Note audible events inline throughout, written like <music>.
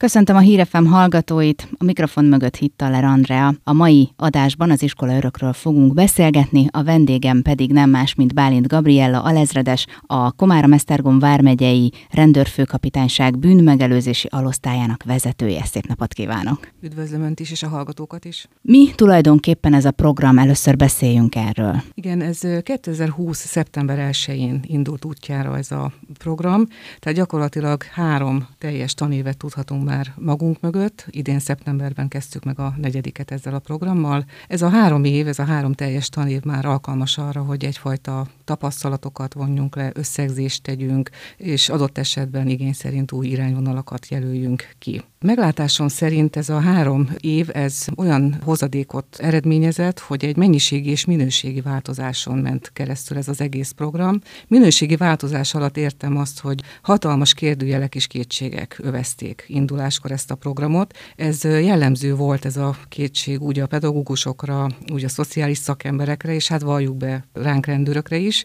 Köszöntöm a Hírefem hallgatóit, a mikrofon mögött Hittaler Andrea. A mai adásban az iskola örökről fogunk beszélgetni, a vendégem pedig nem más, mint Bálint Gabriella alezredes, a Komárom Esztergom vármegyei rendőrfőkapitányság bűnmegelőzési alosztályának vezetője. Szép napot kívánok! Üdvözlöm Önt is, és a hallgatókat is. Mi tulajdonképpen ez a program? Először beszéljünk erről. Igen, ez 2020. szeptember 1-én indult útjára ez a program, tehát gyakorlatilag három teljes tanévet tudhatunk már magunk mögött. Idén szeptemberben kezdtük meg a negyediket ezzel a programmal. Ez a három év, ez a három teljes tanév már alkalmas arra, hogy egyfajta tapasztalatokat vonjunk le, összegzést tegyünk, és adott esetben igény szerint új irányvonalakat jelöljünk ki. Meglátásom szerint ez a három év, ez olyan hozadékot eredményezett, hogy egy mennyiségi és minőségi változáson ment keresztül ez az egész program. Minőségi változás alatt értem azt, hogy hatalmas kérdőjelek és kétségek övezték induláskor ezt a programot. Ez jellemző volt ez a kétség úgy a pedagógusokra, úgy a szociális szakemberekre, és hát valljuk be ránk rendőrökre is,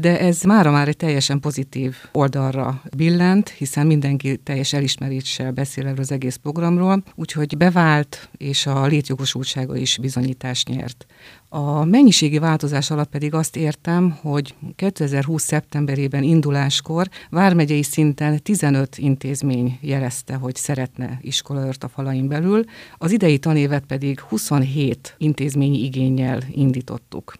de ez mára már egy teljesen pozitív oldalra billent, hiszen mindenki teljes elismeréssel beszél erről az egész programról, úgyhogy bevált, és a létjogosultsága is bizonyítást nyert. A mennyiségi változás alatt pedig azt értem, hogy 2020. szeptemberében induláskor vármegyei szinten 15 intézmény jelezte, hogy szeretne iskolaört a falain belül, az idei tanévet pedig 27 intézményi igényel indítottuk.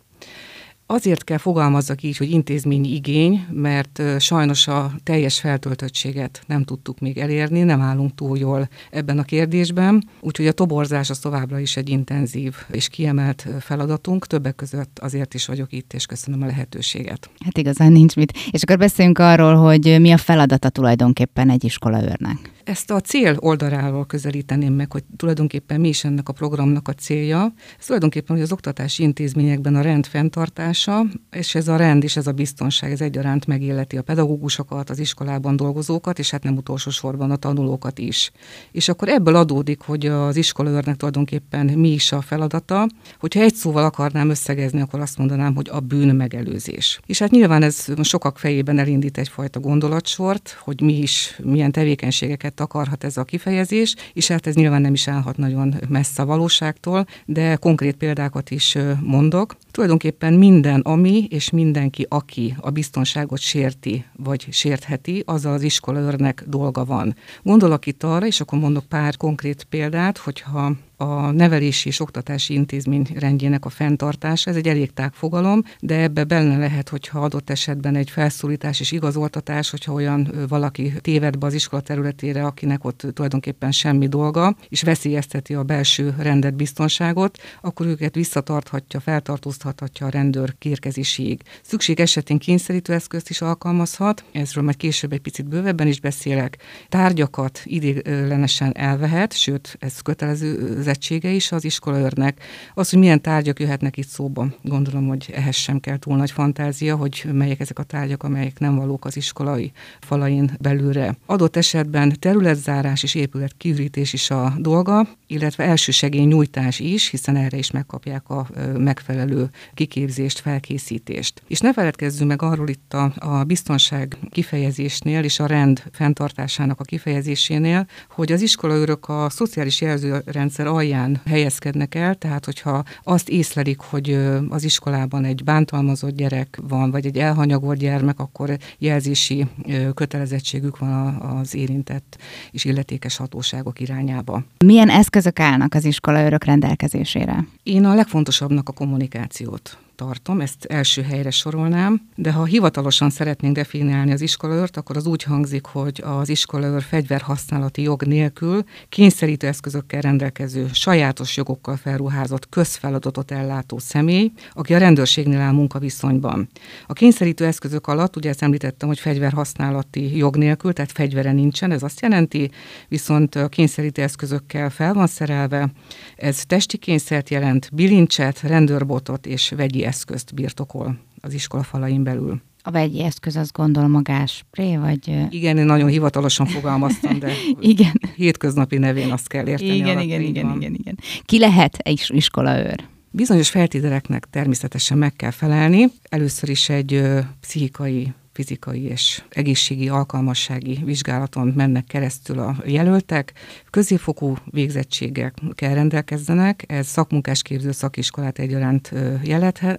Azért kell fogalmazzak így, hogy intézményi igény, mert sajnos a teljes feltöltöttséget nem tudtuk még elérni, nem állunk túl jól ebben a kérdésben, úgyhogy a toborzás az továbbra is egy intenzív és kiemelt feladatunk, többek között azért is vagyok itt, és köszönöm a lehetőséget. Hát igazán nincs mit. És akkor beszéljünk arról, hogy mi a feladata tulajdonképpen egy iskolaőrnek. Ezt a cél oldaláról közelíteném meg, hogy tulajdonképpen mi is ennek a programnak a célja. Ez tulajdonképpen, hogy az oktatási intézményekben a rend fenntartása, és ez a rend és ez a biztonság, ez egyaránt megilleti a pedagógusokat, az iskolában dolgozókat, és hát nem utolsó sorban a tanulókat is. És akkor ebből adódik, hogy az iskolaőrnek tulajdonképpen mi is a feladata. Hogyha egy szóval akarnám összegezni, akkor azt mondanám, hogy a bűn megelőzés. És hát nyilván ez sokak fejében elindít egyfajta gondolatsort, hogy mi is, milyen tevékenységeket takarhat ez a kifejezés, és hát ez nyilván nem is állhat nagyon messze a valóságtól, de konkrét példákat is mondok. Tulajdonképpen minden, ami és mindenki, aki a biztonságot sérti, vagy sértheti, azzal az iskolaőrnek dolga van. Gondolok itt arra, és akkor mondok pár konkrét példát, hogyha a nevelési és oktatási intézmény rendjének a fenntartása. Ez egy elég tág fogalom, de ebbe benne lehet, hogyha adott esetben egy felszólítás és igazoltatás, hogyha olyan valaki téved be az iskola területére, akinek ott tulajdonképpen semmi dolga, és veszélyezteti a belső rendet, biztonságot, akkor őket visszatarthatja, feltartóztathatja a rendőr kérkezéséig. Szükség esetén kényszerítő eszközt is alkalmazhat, ezről majd később egy picit bővebben is beszélek. Tárgyakat idéglenesen elvehet, sőt, ez kötelező kötelezettsége is az iskolaőrnek. Az, hogy milyen tárgyak jöhetnek itt szóba, gondolom, hogy ehhez sem kell túl nagy fantázia, hogy melyek ezek a tárgyak, amelyek nem valók az iskolai falain belülre. Adott esetben területzárás és épület kiürítés is a dolga, illetve elsősegély nyújtás is, hiszen erre is megkapják a megfelelő kiképzést, felkészítést. És ne feledkezzünk meg arról itt a, a biztonság kifejezésnél és a rend fenntartásának a kifejezésénél, hogy az iskolaőrök a szociális jelzőrendszer alján helyezkednek el, tehát hogyha azt észlelik, hogy az iskolában egy bántalmazott gyerek van, vagy egy elhanyagolt gyermek, akkor jelzési kötelezettségük van az érintett és illetékes hatóságok irányába. Milyen eszközök állnak az iskolaőrök rendelkezésére? Én a legfontosabbnak a kommunikációt tartom, ezt első helyre sorolnám, de ha hivatalosan szeretnénk definiálni az iskolaőrt, akkor az úgy hangzik, hogy az iskolaőr fegyverhasználati jog nélkül kényszerítő eszközökkel rendelkező, sajátos jogokkal felruházott közfeladatot ellátó személy, aki a rendőrségnél áll munkaviszonyban. A kényszerítő eszközök alatt, ugye ezt említettem, hogy fegyverhasználati jog nélkül, tehát fegyvere nincsen, ez azt jelenti, viszont a kényszerítő eszközökkel fel van szerelve, ez testi kényszert jelent, bilincset, rendőrbotot és vegyi eszközt birtokol az iskola falain belül. A vegyi eszköz azt gondolom a gázspré, vagy... Igen, én nagyon hivatalosan fogalmaztam, de <laughs> igen. hétköznapi nevén azt kell érteni. Igen, igen, igen, igen, igen. Ki lehet egy iskolaőr? Bizonyos feltételeknek természetesen meg kell felelni. Először is egy ö, pszichikai fizikai és egészségi alkalmassági vizsgálaton mennek keresztül a jelöltek. Középfokú végzettségekkel rendelkezzenek, ez szakmunkásképző szakiskolát egyaránt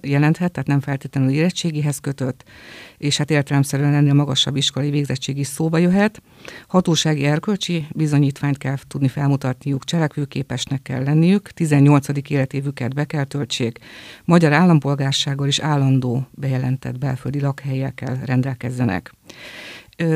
jelenthet, tehát nem feltétlenül érettségihez kötött, és hát értelemszerűen ennél magasabb iskolai végzettség is szóba jöhet. Hatósági erkölcsi bizonyítványt kell tudni felmutatniuk, cselekvőképesnek kell lenniük, 18. életévüket be kell töltsék, magyar állampolgársággal is állandó bejelentett belföldi lakhelyekkel rendelkezzenek.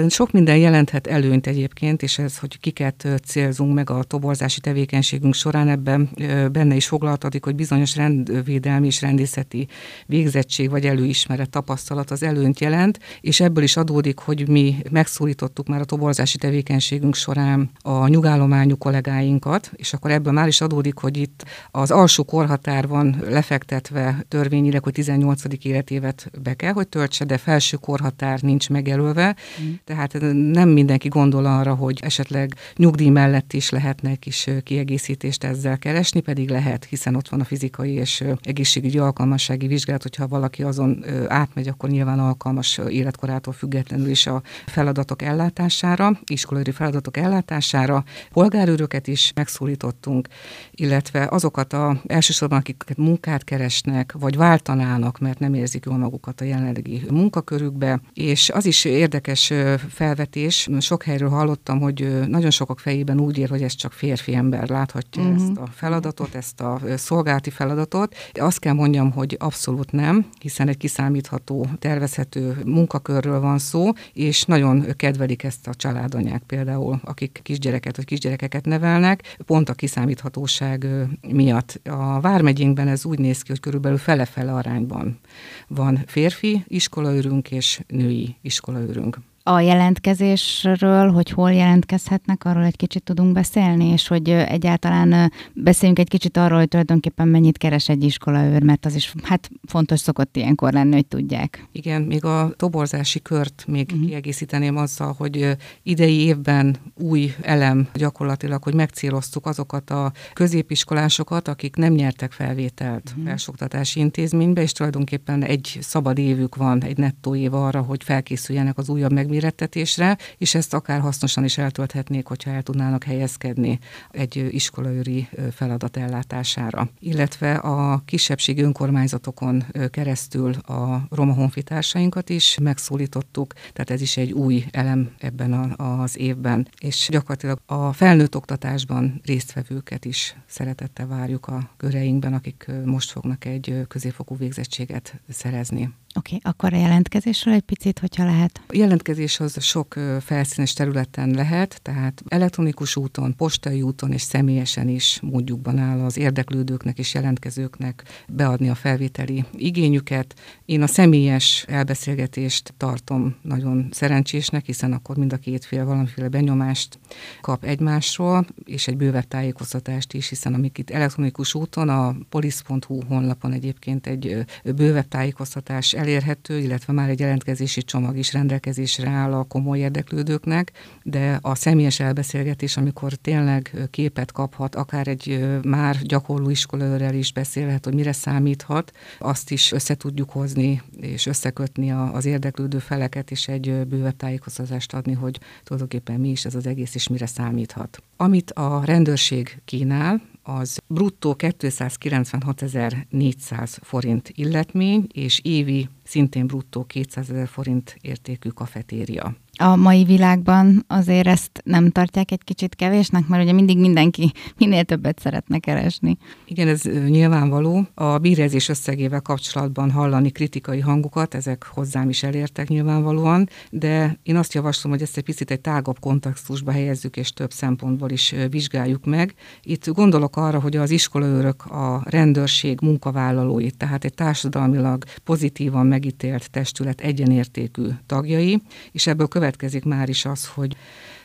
Sok minden jelenthet előnyt egyébként, és ez, hogy kiket célzunk meg a toborzási tevékenységünk során, ebben benne is foglaltatik, hogy bizonyos rendvédelmi és rendészeti végzettség vagy előismeret tapasztalat az előnyt jelent, és ebből is adódik, hogy mi megszólítottuk már a toborzási tevékenységünk során a nyugállományú kollégáinkat, és akkor ebből már is adódik, hogy itt az alsó korhatár van lefektetve törvényileg, hogy 18. életévet be kell, hogy töltse, de felső korhatár nincs megjelölve, mm tehát nem mindenki gondol arra, hogy esetleg nyugdíj mellett is lehetne egy kis kiegészítést ezzel keresni, pedig lehet, hiszen ott van a fizikai és egészségügyi alkalmassági vizsgálat, hogyha valaki azon átmegy, akkor nyilván alkalmas életkorától függetlenül is a feladatok ellátására, iskolai feladatok ellátására. Polgárőröket is megszólítottunk, illetve azokat a elsősorban, akiket munkát keresnek, vagy váltanának, mert nem érzik jól magukat a jelenlegi munkakörükbe, és az is érdekes felvetés. Sok helyről hallottam, hogy nagyon sokak fejében úgy ér, hogy ez csak férfi ember láthatja uh-huh. ezt a feladatot, ezt a szolgálati feladatot. De azt kell mondjam, hogy abszolút nem, hiszen egy kiszámítható, tervezhető munkakörről van szó, és nagyon kedvelik ezt a családanyák például, akik kisgyereket vagy kisgyerekeket nevelnek, pont a kiszámíthatóság miatt. A Vármegyénkben ez úgy néz ki, hogy körülbelül fele-fele arányban van férfi iskolaőrünk és női iskolaőrünk. A jelentkezésről, hogy hol jelentkezhetnek, arról egy kicsit tudunk beszélni, és hogy egyáltalán beszéljünk egy kicsit arról, hogy tulajdonképpen mennyit keres egy iskolaőr, mert az is hát fontos szokott ilyenkor lenni, hogy tudják. Igen, még a toborzási kört még uh-huh. kiegészíteném azzal, hogy idei évben új elem gyakorlatilag, hogy megcéloztuk azokat a középiskolásokat, akik nem nyertek felvételt uh-huh. felsoktatási intézménybe, és tulajdonképpen egy szabad évük van, egy nettó év arra, hogy felkészüljenek az újabb meg megmérettetésre, és ezt akár hasznosan is eltölthetnék, hogyha el tudnának helyezkedni egy iskolaőri feladat ellátására. Illetve a kisebbségi önkormányzatokon keresztül a roma honfitársainkat is megszólítottuk, tehát ez is egy új elem ebben a, az évben. És gyakorlatilag a felnőtt oktatásban résztvevőket is szeretettel várjuk a köreinkben, akik most fognak egy középfokú végzettséget szerezni. Oké, okay, akkor a jelentkezésről egy picit, hogyha lehet. A jelentkezés az sok felszínes területen lehet, tehát elektronikus úton, postai úton és személyesen is módjukban áll az érdeklődőknek és jelentkezőknek beadni a felvételi igényüket. Én a személyes elbeszélgetést tartom nagyon szerencsésnek, hiszen akkor mind a két fél valamiféle benyomást kap egymásról, és egy bővebb tájékoztatást is, hiszen amik itt elektronikus úton, a polisz.hu honlapon egyébként egy bővebb tájékoztatás elérhető, illetve már egy jelentkezési csomag is rendelkezésre áll a komoly érdeklődőknek, de a személyes elbeszélgetés, amikor tényleg képet kaphat, akár egy már gyakorló iskolaőrrel is beszélhet, hogy mire számíthat, azt is össze tudjuk hozni, és összekötni az érdeklődő feleket, és egy bővebb tájékoztatást adni, hogy tulajdonképpen mi is ez az egész, és mire számíthat. Amit a rendőrség kínál, az bruttó 296.400 forint illetmény, és évi szintén bruttó 200 ezer forint értékű kafetéria a mai világban azért ezt nem tartják egy kicsit kevésnek, mert ugye mindig mindenki <laughs> minél többet szeretne keresni. Igen, ez nyilvánvaló. A bírezés összegével kapcsolatban hallani kritikai hangokat, ezek hozzám is elértek nyilvánvalóan, de én azt javaslom, hogy ezt egy picit egy tágabb kontextusba helyezzük, és több szempontból is vizsgáljuk meg. Itt gondolok arra, hogy az iskolaőrök a rendőrség munkavállalói, tehát egy társadalmilag pozitívan megítélt testület egyenértékű tagjai, és ebből következik már is az, hogy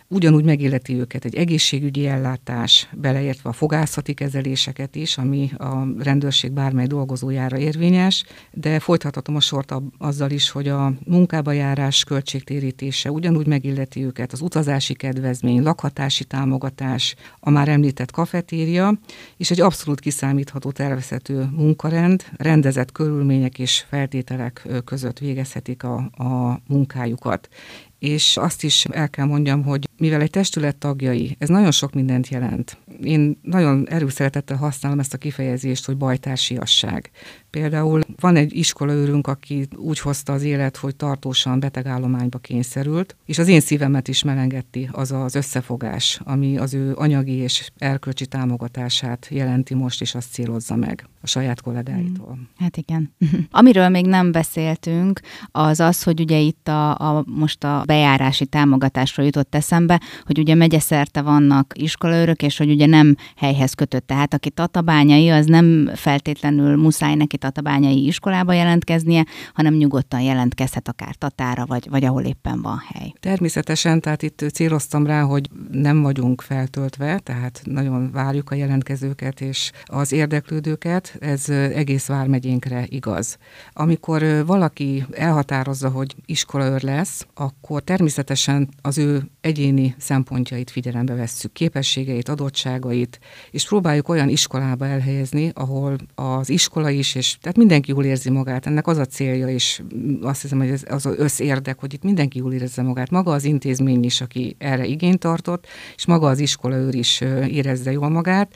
ugyanúgy megilleti őket egy egészségügyi ellátás, beleértve a fogászati kezeléseket is, ami a rendőrség bármely dolgozójára érvényes, de folytathatom a sort azzal is, hogy a munkába járás költségtérítése ugyanúgy megilleti őket, az utazási kedvezmény, lakhatási támogatás, a már említett kafetéria, és egy abszolút kiszámítható tervezhető munkarend, rendezett körülmények és feltételek között végezhetik a, a munkájukat és azt is el kell mondjam, hogy mivel egy testület tagjai, ez nagyon sok mindent jelent. Én nagyon erőszeretettel használom ezt a kifejezést, hogy bajtársiasság. Például van egy iskolaőrünk, aki úgy hozta az élet, hogy tartósan betegállományba kényszerült, és az én szívemet is melengetti az az összefogás, ami az ő anyagi és erkölcsi támogatását jelenti most, és azt célozza meg a saját kollégáitól. Mm. Hát igen. <laughs> Amiről még nem beszéltünk, az az, hogy ugye itt a, a most a bejárási támogatásról jutott eszembe, hogy ugye megyeszerte vannak iskolaőrök, és hogy ugye nem helyhez kötött. Tehát aki tatabányai, az nem feltétlenül muszáj neki tatabányai iskolába jelentkeznie, hanem nyugodtan jelentkezhet akár Tatára, vagy, vagy ahol éppen van hely. Természetesen, tehát itt céloztam rá, hogy nem vagyunk feltöltve, tehát nagyon várjuk a jelentkezőket és az érdeklődőket, ez egész vármegyénkre igaz. Amikor valaki elhatározza, hogy iskolaőr lesz, akkor természetesen az ő egyéni szempontjait figyelembe vesszük, képességeit, adottságait, és próbáljuk olyan iskolába elhelyezni, ahol az iskola is, és tehát mindenki jól érzi magát. Ennek az a célja, és azt hiszem, hogy ez az összérdek, hogy itt mindenki jól érezze magát. Maga az intézmény is, aki erre igényt tartott, és maga az iskola őr is érezze jól magát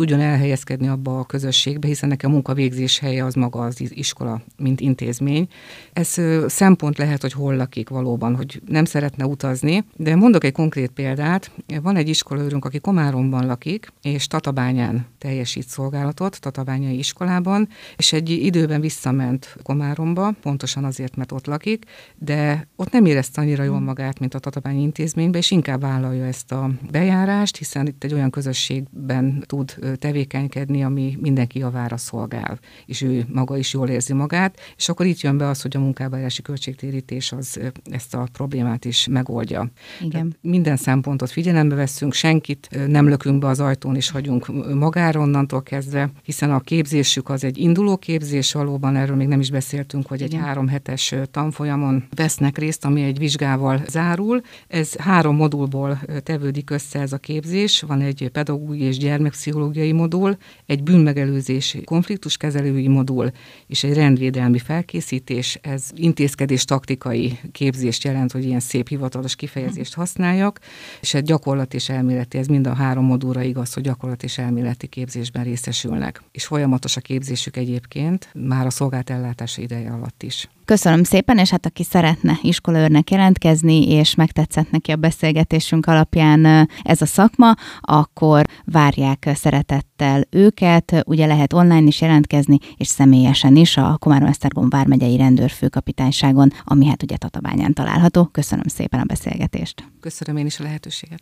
tudjon elhelyezkedni abba a közösségbe, hiszen nekem a munkavégzés helye az maga az iskola, mint intézmény. Ez szempont lehet, hogy hol lakik valóban, hogy nem szeretne utazni, de mondok egy konkrét példát. Van egy iskolaőrünk, aki Komáromban lakik, és Tatabányán teljesít szolgálatot, Tatabányai iskolában, és egy időben visszament Komáromba, pontosan azért, mert ott lakik, de ott nem érezte annyira jól magát, mint a Tatabányi intézménybe, és inkább vállalja ezt a bejárást, hiszen itt egy olyan közösségben tud tevékenykedni, ami mindenki javára szolgál, és ő maga is jól érzi magát, és akkor itt jön be az, hogy a munkábárási költségtérítés az ezt a problémát is megoldja. Igen. Tehát minden szempontot figyelembe veszünk, senkit nem lökünk be az ajtón, és hagyunk magára onnantól kezdve, hiszen a képzésük az egy induló képzés, valóban erről még nem is beszéltünk, hogy egy Igen. három hetes tanfolyamon vesznek részt, ami egy vizsgával zárul. Ez három modulból tevődik össze ez a képzés, van egy pedagógiai és gyermekpszichológiai pszichológiai modul, egy bűnmegelőzési konfliktuskezelői modul és egy rendvédelmi felkészítés. Ez intézkedés taktikai képzést jelent, hogy ilyen szép hivatalos kifejezést használjak, és egy gyakorlat és elméleti, ez mind a három modulra igaz, hogy gyakorlat és elméleti képzésben részesülnek. És folyamatos a képzésük egyébként, már a szolgált ellátása ideje alatt is. Köszönöm szépen, és hát aki szeretne iskolaőrnek jelentkezni, és megtetszett neki a beszélgetésünk alapján ez a szakma, akkor várják szeretettel őket. Ugye lehet online is jelentkezni, és személyesen is a Komárom-Esztergom vármegyei rendőrfőkapitányságon, ami hát ugye Tatabányán található. Köszönöm szépen a beszélgetést. Köszönöm én is a lehetőséget.